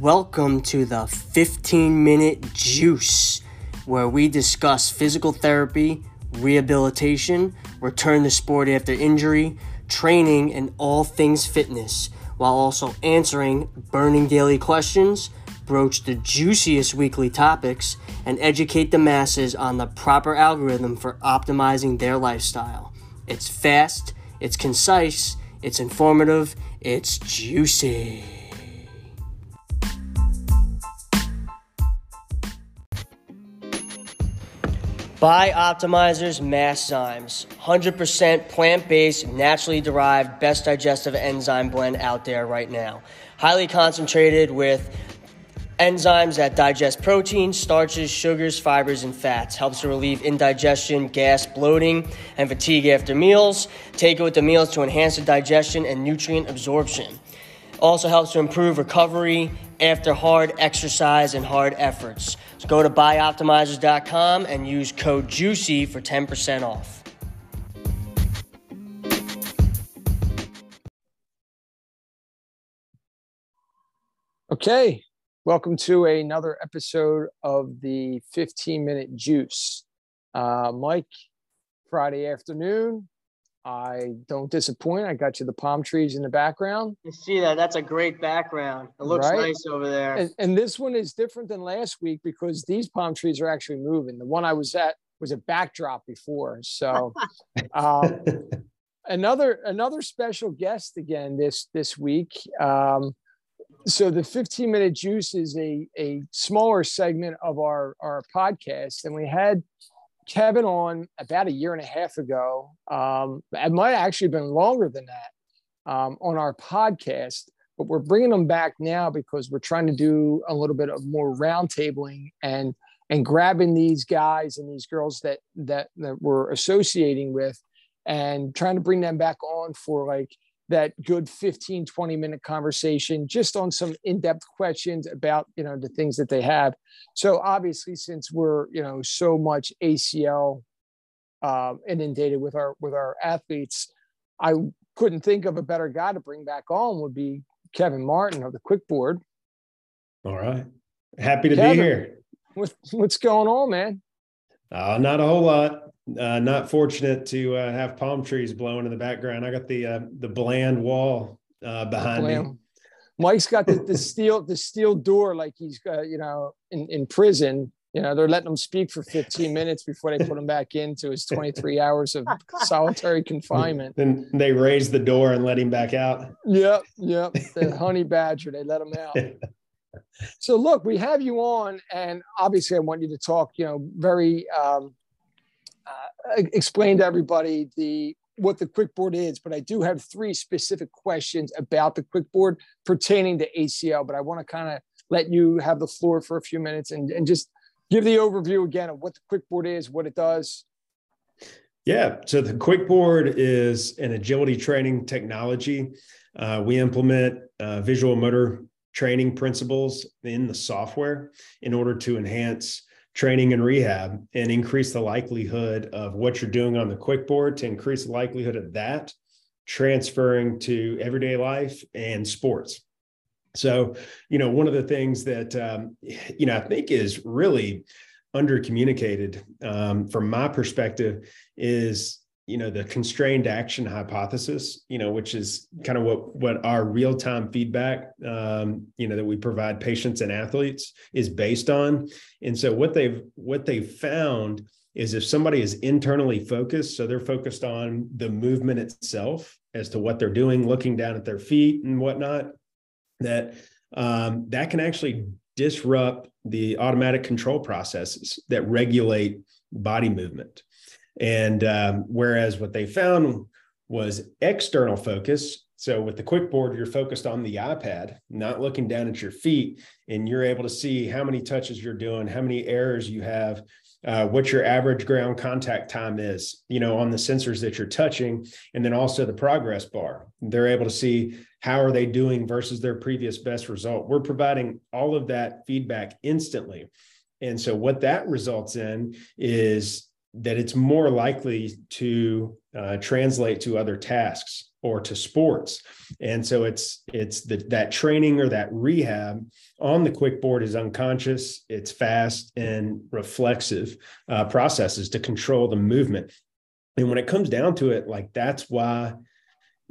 welcome to the 15 Minute Juice, where we discuss physical therapy, rehabilitation, return to sport after injury, training, and all things fitness, while also answering burning daily questions, broach the juiciest weekly topics, and educate the masses on the proper algorithm for optimizing their lifestyle. It's fast, it's concise, it's informative, it's juicy. Bioptimizers Masszymes, 100% plant based, naturally derived, best digestive enzyme blend out there right now. Highly concentrated with enzymes that digest proteins, starches, sugars, fibers, and fats. Helps to relieve indigestion, gas, bloating, and fatigue after meals. Take it with the meals to enhance the digestion and nutrient absorption. Also helps to improve recovery after hard exercise and hard efforts. So go to bioptimizers.com and use code JUICY for 10% off. Okay, welcome to another episode of the 15 minute juice. Uh, Mike, Friday afternoon, I don't disappoint. I got you the palm trees in the background. You see that? That's a great background. It looks Right? nice over there. And, and this one is different than last week because these palm trees are actually moving. The one I was at was a backdrop before. So um, another another special guest again this this week. Um, so the 15 minute juice is a a smaller segment of our our podcast, and we had Kevin on about a year and a half ago. Um, it might actually have actually been longer than that um, on our podcast, but we're bringing them back now because we're trying to do a little bit of more roundtabling and and grabbing these guys and these girls that that that we're associating with and trying to bring them back on for like that good 15 20 minute conversation just on some in-depth questions about you know the things that they have so obviously since we're you know so much acl uh, inundated with our with our athletes i couldn't think of a better guy to bring back on would be kevin martin of the quick board All right. Happy to Kevin. be here. what, what's going on man Uh, not a whole lot. Uh, not fortunate to uh, have palm trees blowing in the background. I got the uh, the bland wall uh, behind me. Mike's got the, the steel the steel door like he's got you know in, in prison. You know they're letting him speak for 15 minutes before they put him back into his 23 hours of solitary confinement. Then they raised the door and let him back out. Yep, yep. The honey badger they let him out. So look, we have you on, and obviously I want you to talk. You know, very um, uh, explain to everybody the what the quickboard is, but I do have three specific questions about the quickboard pertaining to ACL. But I want to kind of let you have the floor for a few minutes and, and just give the overview again of what the quickboard is, what it does. Yeah. So the QuickBoard is an agility training technology. Uh, we implement uh, visual motor training principles in the software in order to enhance training and rehab and increase the likelihood of what you're doing on the QuickBoard to increase the likelihood of that transferring to everyday life and sports. So, you know, one of the things that, um, you know, I think is really under communicated um, from my perspective is you know the constrained action hypothesis you know which is kind of what what our real-time feedback um, you know that we provide patients and athletes is based on and so what they've what they've found is if somebody is internally focused so they're focused on the movement itself as to what they're doing looking down at their feet and whatnot that um, that can actually disrupt the automatic control processes that regulate body movement. And um, whereas what they found was external focus. So with the QuickBoard, you're focused on the iPad, not looking down at your feet, and you're able to see how many touches you're doing, how many errors you have, uh, what your average ground contact time is, you know, on the sensors that you're touching, and then also the progress bar. They're able to see how are they doing versus their previous best result. We're providing all of that feedback instantly. And so what that results in is that it's more likely to uh, translate to other tasks or to sports. And so it's it's the, that training or that rehab on the quick board is unconscious it's fast and reflexive uh, processes to control the movement. And when it comes down to it like that's why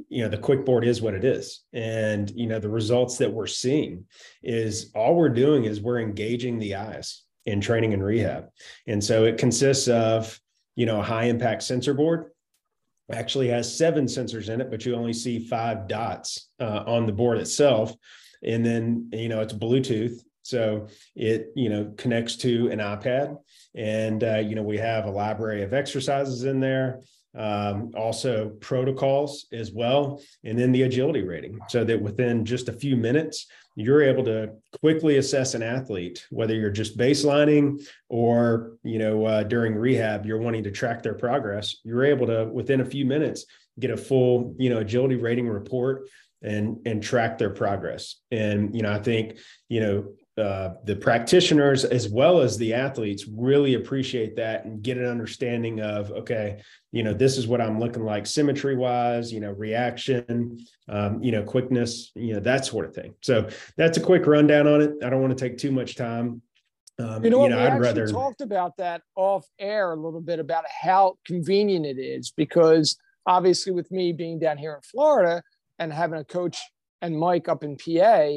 you know the quick board is what it is. And you know the results that we're seeing is all we're doing is we're engaging the eyes in training and rehab. And so it consists of you know a high impact sensor board actually has seven sensors in it but you only see five dots uh, on the board itself. And then you know it's bluetooth. So it you know connects to an ipad and uh, you know we have a library of exercises in there um, also protocols as well, and then the agility rating, so that within just a few minutes, you're able to quickly assess an athlete, whether you're just baselining or you know uh, during rehab, you're wanting to track their progress. You're able to within a few minutes get a full you know agility rating report and and track their progress. And you know, I think you know uh, the practitioners as well as the athletes really appreciate that and get an understanding of okay you know this is what i'm looking like symmetry wise you know reaction um, you know quickness you know that sort of thing. So that's a quick rundown on it. I don't want to take too much time. Um, you know, you know we I'd actually rather... talked about that off air a little bit about how convenient it is because obviously with me being down here in Florida and having a coach and Mike up in PA,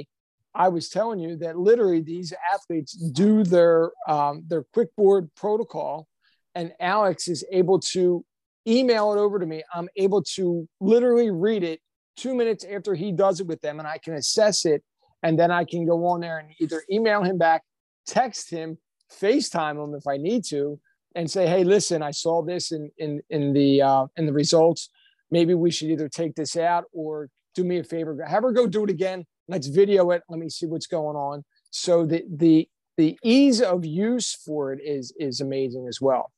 I was telling you that literally these athletes do their um, their quickboard protocol, and Alex is able to email it over to me. I'm able to literally read it two minutes after he does it with them, and I can assess it, and then I can go on there and either email him back, text him, FaceTime him if I need to, and say, "Hey, listen, I saw this in in in the uh, in the results. Maybe we should either take this out or do me a favor, have her go do it again let's video it. Let me see what's going on. So the the the ease of use for it is is amazing as well.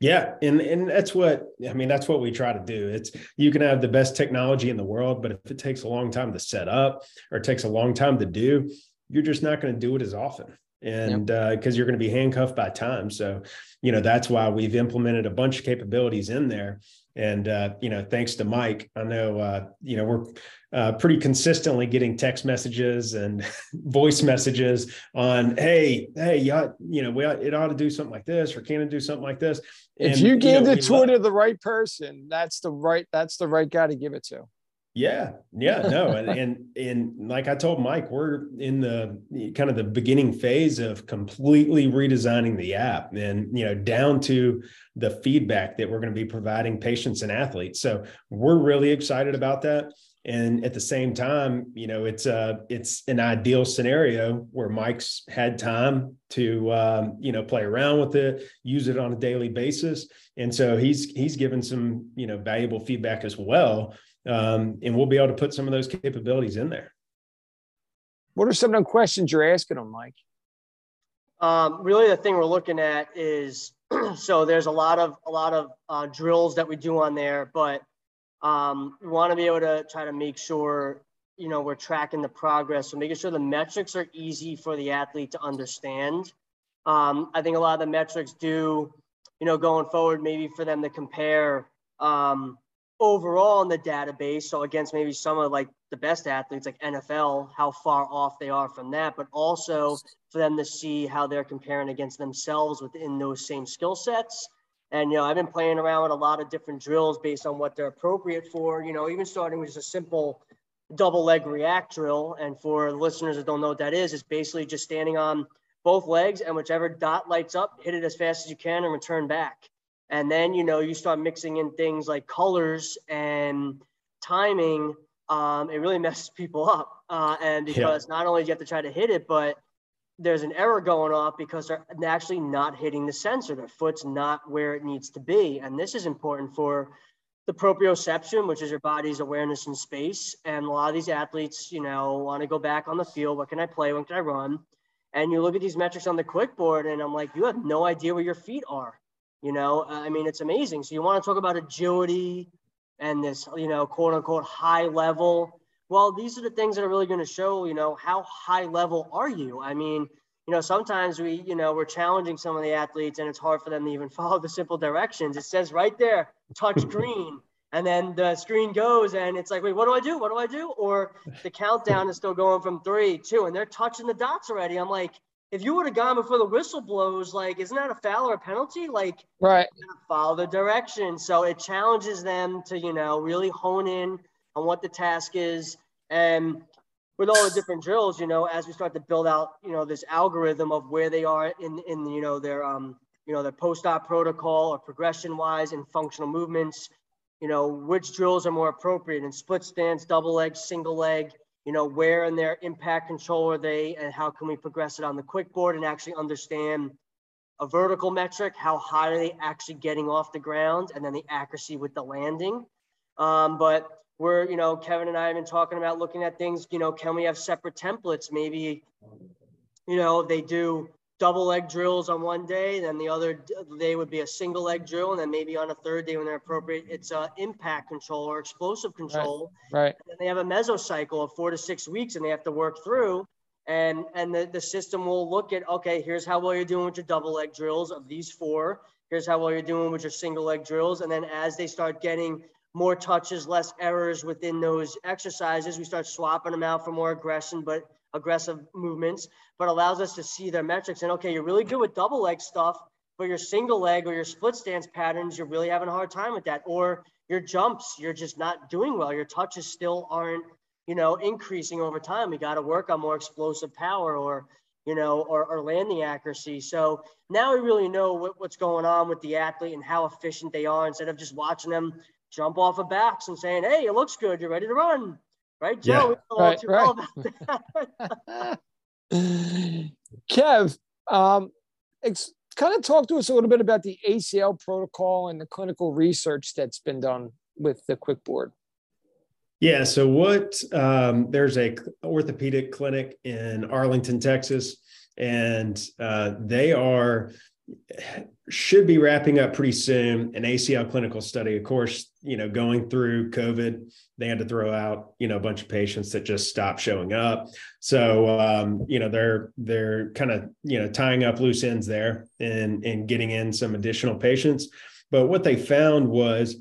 Yeah and and that's what i mean that's what we try to do. It's you can have the best technology in the world but if it takes a long time to set up or it takes a long time to do you're just not going to do it as often and because yep. uh, you're going to be handcuffed by time. So you know that's why we've implemented a bunch of capabilities in there. And uh, you know thanks to mike i know uh, you know we're uh, pretty consistently getting text messages and voice messages on hey hey you, you know we ought, it ought to do something like this or can it do something like this? And, if you give you know, the tour to the right person that's the right that's the right guy to give it to yeah, yeah, no, and, and and like I told Mike, we're in the kind of the beginning phase of completely redesigning the app, and you know, down to the feedback that we're going to be providing patients and athletes. So we're really excited about that. And at the same time, you know, it's a uh, it's an ideal scenario where Mike's had time to um, you know play around with it, use it on a daily basis, and so he's he's given some you know valuable feedback as well um, and we'll be able to put some of those capabilities in there. What are some of the questions you're asking them, Mike? Um, really, the thing we're looking at is so there's a lot of a lot of uh, drills that we do on there, but um, we want to be able to try to make sure you know we're tracking the progress, so making sure the metrics are easy for the athlete to understand. Um, I think a lot of the metrics do, you know, going forward, maybe for them to compare um, overall in the database. So against maybe some of like the best athletes like NFL, how far off they are from that, but also for them to see how they're comparing against themselves within those same skill sets. And you know, I've been playing around with a lot of different drills based on what they're appropriate for. You know, even starting with just a simple double leg react drill. And for listeners that don't know what that is, it's basically just standing on both legs and whichever dot lights up, hit it as fast as you can and return back. And then, you know, you start mixing in things like colors and timing. Um, it really messes people up. Uh, and because yeah. not only do you have to try to hit it, but there's an error going off because they're actually not hitting the sensor. Their foot's not where it needs to be. And this is important for the proprioception, which is your body's awareness in space. And a lot of these athletes, you know, want to go back on the field. What can I play? When can I run? And you look at these metrics on the quick board, and I'm like, you have no idea where your feet are. You know, uh, I mean, it's amazing. So you want to talk about agility and this, you know, quote unquote high level. Well, these are the things that are really going to show, you know, how high level are you? I mean, you know, sometimes we, you know, we're challenging some of the athletes and it's hard for them to even follow the simple directions. It says right there, touch green. And then the screen goes and it's like, wait, what do I do? What do I do? Or the countdown is still going from three, two, and they're touching the dots already. I'm like, if you would have gone before the whistle blows, like, isn't that a foul or a penalty? Like, right. Follow the direction. So it challenges them to, you know, really hone in on what the task is. And with all the different drills, you know, as we start to build out, you know, this algorithm of where they are in, in, you know, their, um, you know, their post-op protocol or progression wise and functional movements, you know, which drills are more appropriate in split stance, double leg, single leg, you know, where in their impact control are they and how can we progress it on the quick board and actually understand a vertical metric, how high are they actually getting off the ground and then the accuracy with the landing. Um, but we're, you know, Kevin and I have been talking about looking at things, you know, can we have separate templates? Maybe, you know, they do double leg drills on one day, then the other day would be a single leg drill, and then maybe on a third day when they're appropriate, it's a impact control or explosive control. Right. right. And they have a mesocycle of four to six weeks, and they have to work through. And and the, the system will look at okay, here's how well you're doing with your double leg drills of these four. Here's how well you're doing with your single leg drills, and then as they start getting more touches, less errors within those exercises. We start swapping them out for more aggression, but aggressive movements, but allows us to see their metrics. And okay, you're really good with double leg stuff, but your single leg or your split stance patterns, you're really having a hard time with that. Or your jumps, you're just not doing well. Your touches still aren't, you know, increasing over time. We got to work on more explosive power or, you know, or, or landing accuracy. So now we really know what, what's going on with the athlete and how efficient they are instead of just watching them jump off of backs and saying, "Hey, it looks good. You're ready to run." Right, Joe? Yeah. Right, right. Kev, um, ex- kind of talk to us a little bit about the ACL protocol and the clinical research that's been done with the QuickBoard. Yeah. So what? Um, there's a orthopedic clinic in Arlington, Texas, and uh, they are should be wrapping up pretty soon an ACL clinical study. Of course, you know, going through COVID, they had to throw out, you know, a bunch of patients that just stopped showing up. So, um, you know, they're they're kind of you know tying up loose ends there and and getting in some additional patients. But what they found was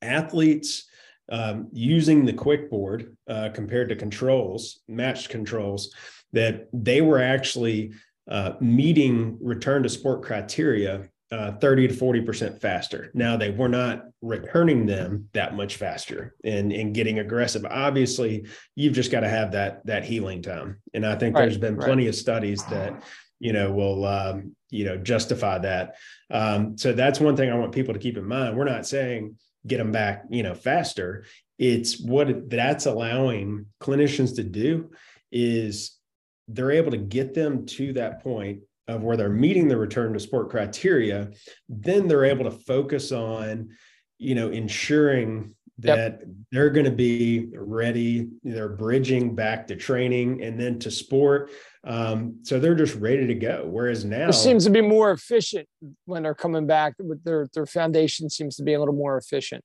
athletes um, using the quick board uh, compared to controls, matched controls, that they were actually uh, meeting return to sport criteria uh, 30 to 40% faster. Now they were not returning them that much faster and, and getting aggressive. Obviously, you've just got to have that that healing time. And I think right, there's been plenty right. of studies that you know will um, you know justify that. Um, so that's one thing I want people to keep in mind. We're not saying get them back, you know, faster. It's what that's allowing clinicians to do is they're able to get them to that point of where they're meeting the return to sport criteria then they're able to focus on you know ensuring that yep. they're going to be ready they're bridging back to training and then to sport. Um, so they're just ready to go. Whereas now it seems to be more efficient when they're coming back with their their foundation seems to be a little more efficient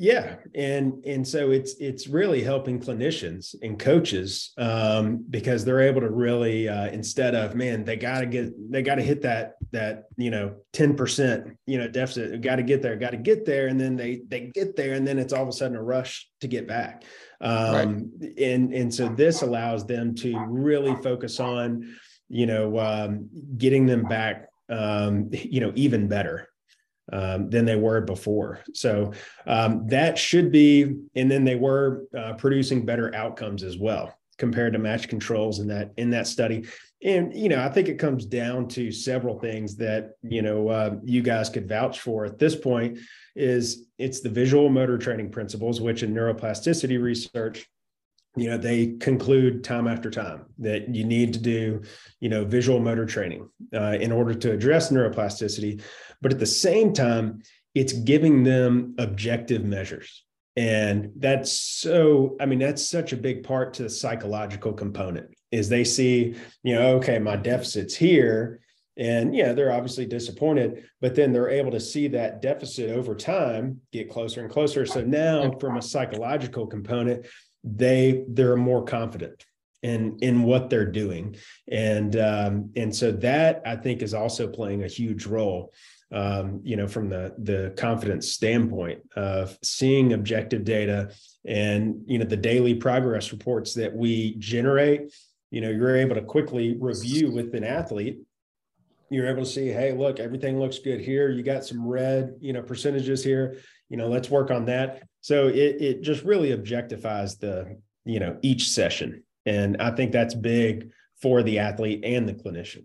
yeah, and and so it's it's really helping clinicians and coaches um, because they're able to really uh, instead of man they got to get they got to hit that that you know ten percent you know deficit got to get there got to get there and then they they get there and then it's all of a sudden a rush to get back um, right. and and so this allows them to really focus on you know um, getting them back um, you know even better um, than they were before. So um, that should be, and then they were uh, producing better outcomes as well compared to match controls in that in that study. And you know, I think it comes down to several things that you know uh, you guys could vouch for at this point. Is it's the visual motor training principles, which in neuroplasticity research you know they conclude time after time that you need to do you know visual motor training uh, in order to address neuroplasticity. But at the same time it's giving them objective measures. And that's so i mean that's such a big part to the psychological component is they see you know okay my deficit's here and yeah they're obviously disappointed but then they're able to see that deficit over time get closer and closer. So now from a psychological component they they're more confident in in what they're doing. And um, and so that i think is also playing a huge role um, you know from the the confidence standpoint of seeing objective data and you know the daily progress reports that we generate. You know you're able to quickly review with an athlete you're able to see hey look everything looks good here. You got some red you know percentages here. You know let's work on that. So it, it just really objectifies the you know each session. And i think that's big for the athlete and the clinician.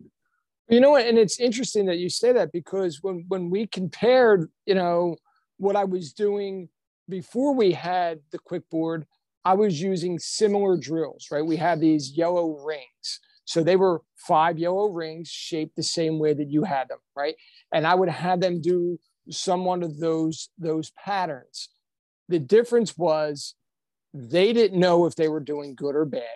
You know what? And it's interesting that you say that because when when we compared you know what i was doing before we had the quick board, i was using similar drills right? We had these yellow rings so they were five yellow rings shaped the same way that you had them right and i would have them do some one of those those patterns the difference was they didn't know if they were doing good or bad.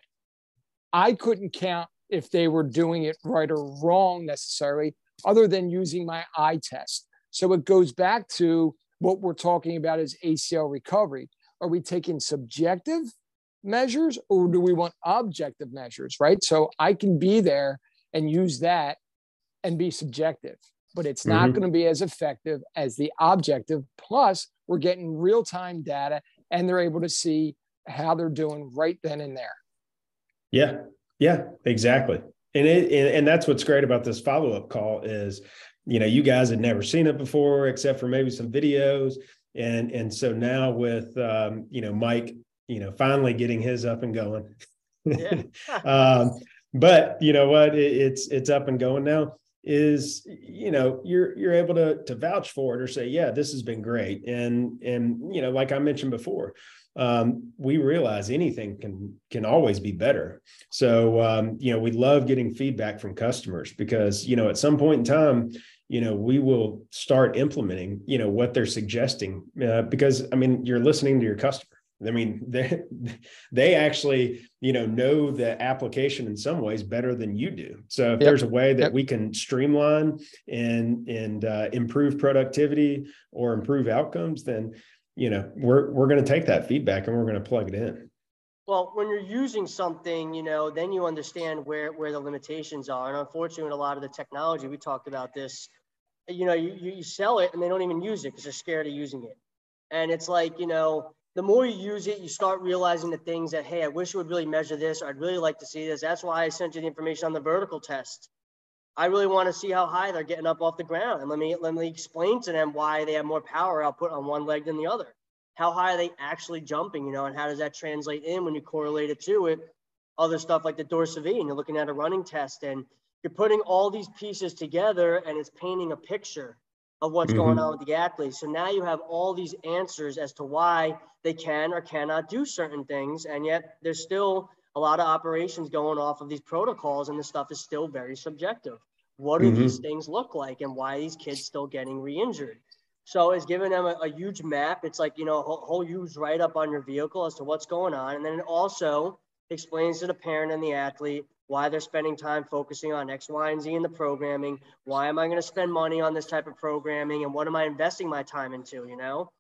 I couldn't count if they were doing it right or wrong necessarily, other than using my eye test. So it goes back to what we're talking about is ACL recovery. Are we taking subjective measures or do we want objective measures, right? So I can be there and use that and be subjective, but it's not mm-hmm. going to be as effective as the objective. Plus, we're getting real time data and they're able to see how they're doing right then and there. Yeah. Yeah, exactly. And it and that's what's great about this follow-up call is, you know, you guys had never seen it before except for maybe some videos. And and so now with um, you know, Mike, you know, finally getting his up and going. Yeah. um, but you know what? It, it's it's up and going now is you know you're you're able to to vouch for it or say yeah this has been great and and you know like i mentioned before um, we realize anything can can always be better so um, you know we love getting feedback from customers because you know at some point in time you know we will start implementing you know what they're suggesting uh, because i mean you're listening to your customer I mean, they they actually, you know, know the application in some ways better than you do. So if yep. there's a way that yep. we can streamline and and uh, improve productivity or improve outcomes, then you know we're we're going to take that feedback and we're going to plug it in. Well, when you're using something, you know, then you understand where where the limitations are. And unfortunately, with a lot of the technology, we talked about this. You know, you you sell it and they don't even use it because they're scared of using it. And it's like, you know, the more you use it, you start realizing the things that, hey, I wish it would really measure this. I'd really like to see this. That's why I sent you the information on the vertical test. I really want to see how high they're getting up off the ground. And let me let me explain to them why they have more power output on one leg than the other. How high are they actually jumping, you know, and how does that translate in when you correlate it to it? Other stuff like the Dorsavi, and you're looking at a running test and you're putting all these pieces together and it's painting a picture of what's mm-hmm. going on with the athletes. So now you have all these answers as to why they can or cannot do certain things. And yet there's still a lot of operations going off of these protocols, and the stuff is still very subjective. What do mm-hmm. these things look like, and why these kids still getting re injured? So it's giving them a, a, huge map. It's like, you know, a whole, whole huge write up on your vehicle as to what's going on. And then it also explains to the parent and the athlete why they're spending time focusing on X, Y, and Z in the programming. Why am I going to spend money on this type of programming? And what am I investing my time into, you know?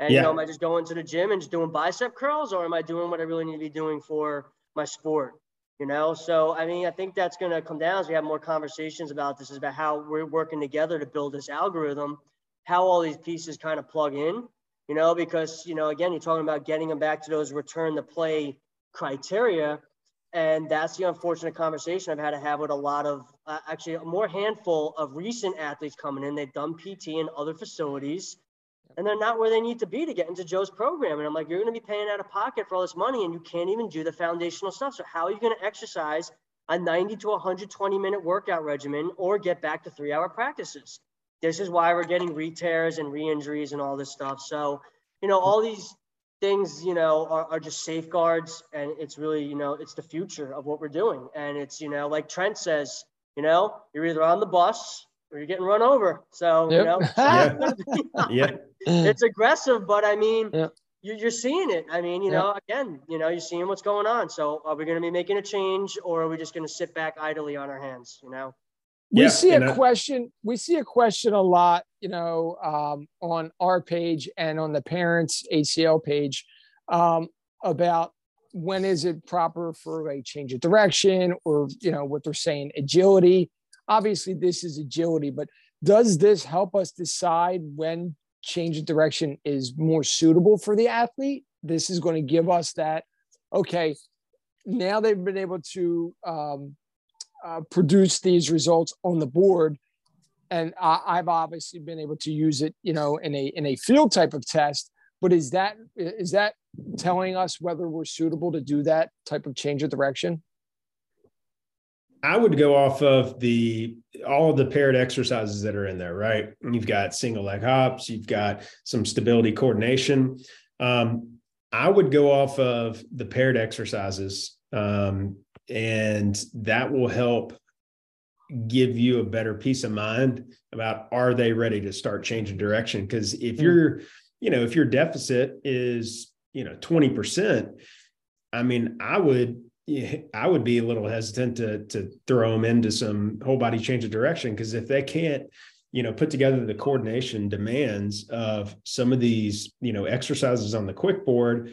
And, yeah. you know, am I just going to the gym and just doing bicep curls or am I doing what I really need to be doing for my sport? You know, so I mean, I think that's going to come down as we have more conversations about this, is about how we're working together to build this algorithm, how all these pieces kind of plug in, you know, because, you know, again, you're talking about getting them back to those return to play criteria and that's the unfortunate conversation I've had to have with a lot of uh, actually a more handful of recent athletes coming in. They've done PT in other facilities and they're not where they need to be to get into Joe's program. And I'm like, you're going to be paying out of pocket for all this money and you can't even do the foundational stuff. So, how are you going to exercise a 90 to 120 minute workout regimen or get back to three hour practices? This is why we're getting re tears and re injuries and all this stuff. So, you know, all these things, you know, are, are just safeguards and it's really, you know, it's the future of what we're doing. And it's, you know, like Trent says, you know, you're either on the bus or you're getting run over. So, yep. you know, yeah. yeah. it's aggressive, but I mean, yeah. you, are seeing it. I mean, you know, again, you know, you're seeing what's going on. So are we going to be making a change or are we just going to sit back idly on our hands, you know? We yeah, see a question we see a question a lot you know um, on our page and on the parents acl page um, about when is it proper for a change of direction or you know what they're saying agility. Obviously this is agility but does this help us decide when change of direction is more suitable for the athlete? This is going to give us that okay now they've been able to um, uh, produce these results on the board and I, have obviously been able to use it you know in a in a field type of test but is that is that telling us whether we're suitable to do that type of change of direction? I would go off of the all of the paired exercises that are in there, right? You've got single leg hops, you've got some stability coordination. Um, I would go off of the paired exercises, um, and that will help give you a better peace of mind about are they ready to start changing direction? Because if hmm. you're you know, if your deficit is, you know, 20%, I mean, I would I would be a little hesitant to to throw them into some whole body change of direction because if they can't, you know, put together the coordination demands of some of these, you know, exercises on the quick board,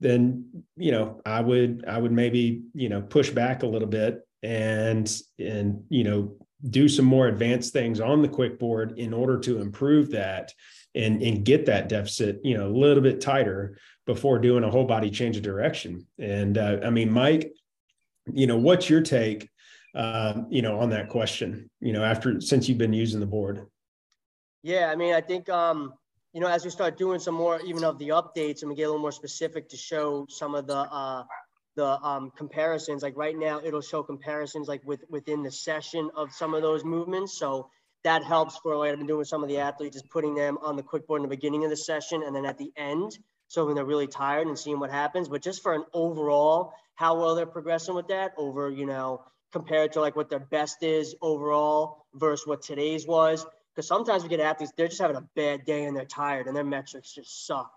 then you know, I would I would maybe, you know, push back a little bit and and you know, do some more advanced things on the quick board in order to improve that and and get that deficit you know a little bit tighter before doing a whole body change of direction. And uh, i mean mike you know what's your take uh, you know on that question you know after since you've been using the board? Yeah i mean i think um you know as we start doing some more even of the updates and we get a little more specific to show some of the uh the um, comparisons like right now it'll show comparisons like with within the session of some of those movements so that helps for what I've been doing with some of the athletes is putting them on the quick board in the beginning of the session and then at the end. So when they're really tired and seeing what happens, but just for an overall, how well they're progressing with that over, you know, compared to like what their best is overall versus what today's was. Because sometimes we get athletes, they're just having a bad day and they're tired and their metrics just suck.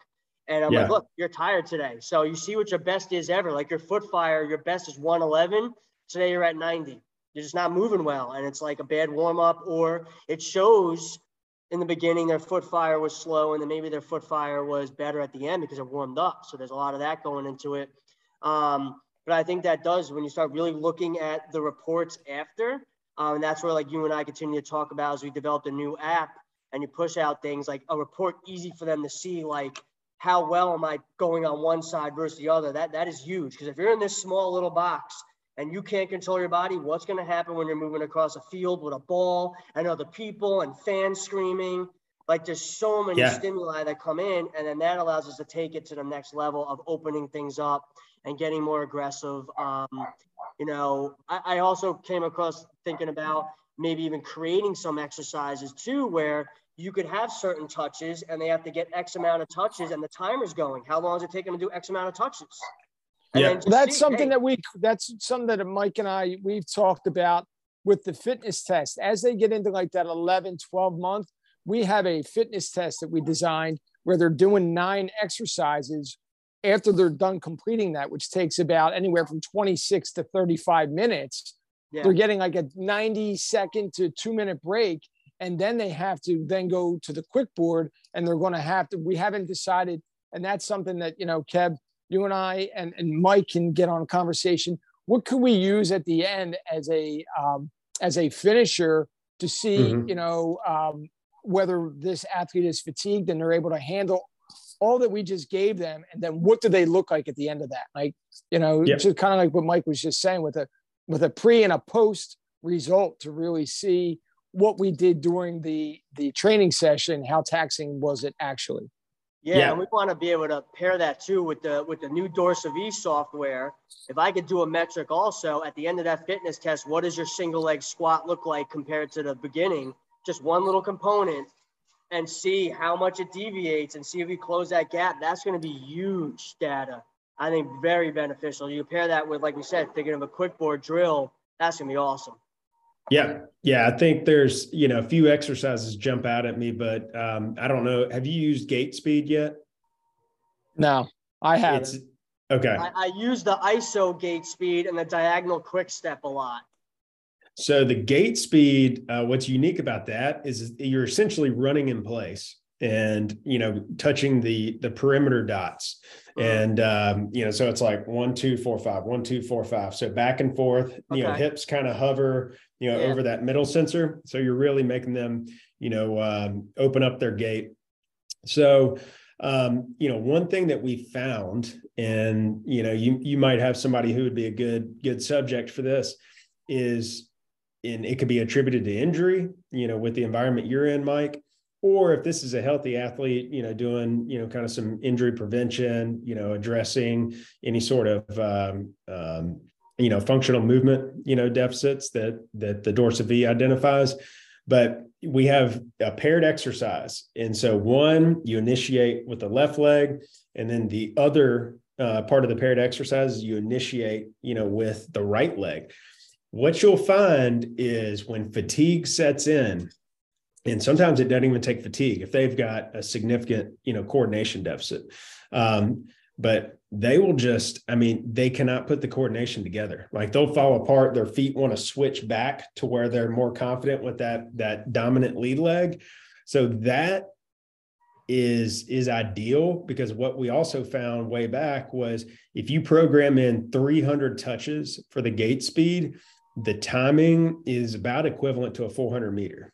And I'm yeah. like, look, you're tired today. So you see what your best is ever. Like your foot fire, your best is 111. Today you're at 90 You're just not moving well and it's like a bad warm up or it shows in the beginning their foot fire was slow and then maybe their foot fire was better at the end because it warmed up so there's a lot of that going into it um, but i think that does when you start really looking at the reports after um, and that's where like you and i continue to talk about as we developed a new app and you push out things like a report easy for them to see like how well am i going on one side versus the other that that is huge because if you're in this small little box and you can't control your body, what's going to happen when you're moving across a field with a ball and other people and fans screaming? Like there's so many yeah. stimuli that come in, and then that allows us to take it to the next level of opening things up and getting more aggressive. Um, you know, I, I also came across thinking about maybe even creating some exercises too, where you could have certain touches and they have to get X amount of touches and the timer's going. How long is it taking to do X amount of touches? yeah, that's see, something hey. that we that's something that Mike and I we've talked about with the fitness test. As they get into like that 11, 12 month, we have a fitness test that we designed where they're doing nine exercises after they're done completing that, which takes about anywhere from 26 to 35 minutes. Yeah. They're getting like a 90 second to two minute break. And then they have to then go to the quick board and they're going to have to, we haven't decided. And that's something that, you know, Kev, you and I and, and Mike can get on a conversation. What could we use at the end as a um, as a finisher to see, mm-hmm. you know, um, whether this athlete is fatigued and they're able to handle all that we just gave them, and then what do they look like at the end of that? Like, you know, yep. just kind of like what Mike was just saying with a with a pre and a post result to really see what we did during the the training session, how taxing was it actually. Yeah, yeah, and we want to be able to pair that too with the with the new Dorsavi software. If I could do a metric also at the end of that fitness test, what does your single leg squat look like compared to the beginning? Just one little component and see how much it deviates and see if we close that gap. That's going to be huge data. I think very beneficial. You pair that with, like we said, thinking of a quick board drill. That's going to be awesome. Yeah. Yeah. I think there's, you know, a few exercises jump out at me, but um, I don't know. Have you used gait speed yet? No, I haven't. It's, okay. I, I use the ISO gait speed and the diagonal quick step a lot. So the gait speed, uh, what's unique about that is you're essentially running in place. and you know touching the the perimeter dots mm-hmm. and um, you know so it's like one two four five one two four five so back and forth okay. you know hips kind of hover you know yeah. over that middle sensor so you're really making them you know um, open up their gait so um, you know one thing that we found and you know you you might have somebody who would be a good good subject for this is and it could be attributed to injury you know with the environment you're in mike or if this is a healthy athlete you know doing you know kind of some injury prevention you know addressing any sort of um, um, you know functional movement you know deficits that that the Dorsavi identifies. But we have a paired exercise. And so one you initiate with the left leg and then the other uh, part of the paired exercise you initiate you know with the right leg what you'll find is when fatigue sets in and sometimes it doesn't even take fatigue if they've got a significant you know coordination deficit. Um, but they will just i mean they cannot put the coordination together. Like they'll fall apart their feet want to switch back to where they're more confident with that that dominant lead leg. So that is is ideal because what we also found way back was if you program in 300 touches for the gait speed the timing is about equivalent to a 400 meter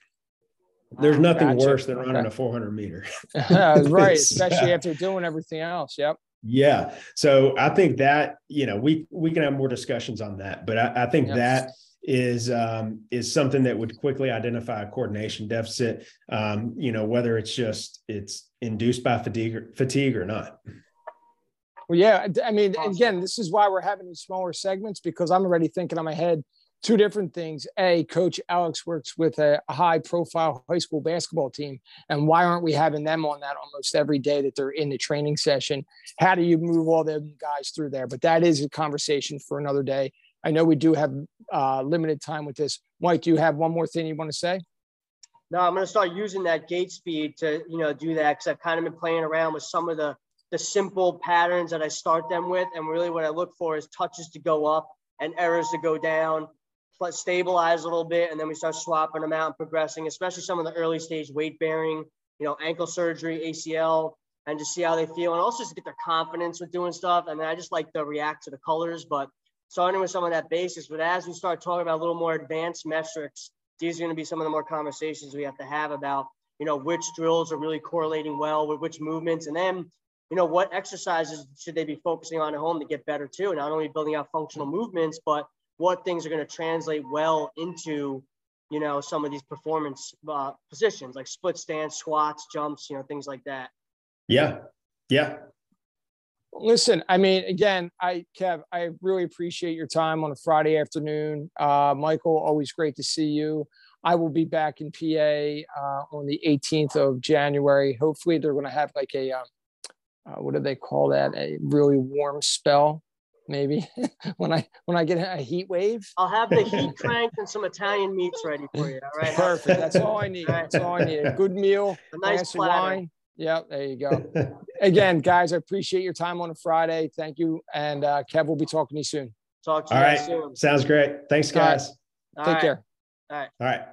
there's ah, nothing gotcha. worse than running okay. a 400 meter. right, especially after doing everything else. Yep. Yeah. So I think that, you know, we we can have more discussions on that, but I, I think yep. that is um, is something that would quickly identify a coordination deficit. Um, you know, whether it's just it's induced by fatigue or, fatigue or not. Well, yeah. I mean, again, this is why we're having smaller segments because I'm already thinking on my head two different things. A, Coach Alex works with a, high profile high school basketball team. And why aren't we having them on that almost every day that they're in the training session? How do you move all them guys through there? But that is a conversation for another day. I know we do have uh, limited time with this. Mike, do you have one more thing you want to say? No, I'm going to start using that gait speed to, you know, do that because I've kind of been playing around with some of the the simple patterns that I start them with, and really what I look for is touches to go up and errors to go down stabilize a little bit, and then we start swapping them out and progressing, especially some of the early stage weight bearing, you know, ankle surgery, ACL, and just see how they feel, and also just get their confidence with doing stuff. And mean, I just like to react to the colors, but starting with some of that basis. But as we start talking about a little more advanced metrics, these are going to be some of the more conversations we have to have about, you know, which drills are really correlating well with which movements, and then you know, what exercises should they be focusing on at home to get better too? Not only building out functional movements, but what things are going to translate well into you know some of these performance uh, positions like split stance squats jumps you know things like that. Yeah. Yeah. Listen i mean again i kev i really appreciate your time on a friday afternoon. Uh, michael always great to see you. I will be back in pa uh, on the 18th of january. Hopefully they're going to have like a um, uh, what do they call that? A really warm spell maybe when I when I get a heat wave. I'll have the heat crank and some Italian meats ready for you. All right. Perfect. That's all I need. That's all I need. A good meal, a nice wine. Yeah, there you go. Again, guys, I appreciate your time on a Friday. Thank you. And uh, Kev will be talking to you soon. Talk to you all right. soon. Sounds great. Thanks, guys. All right. Take all care. All right. All right.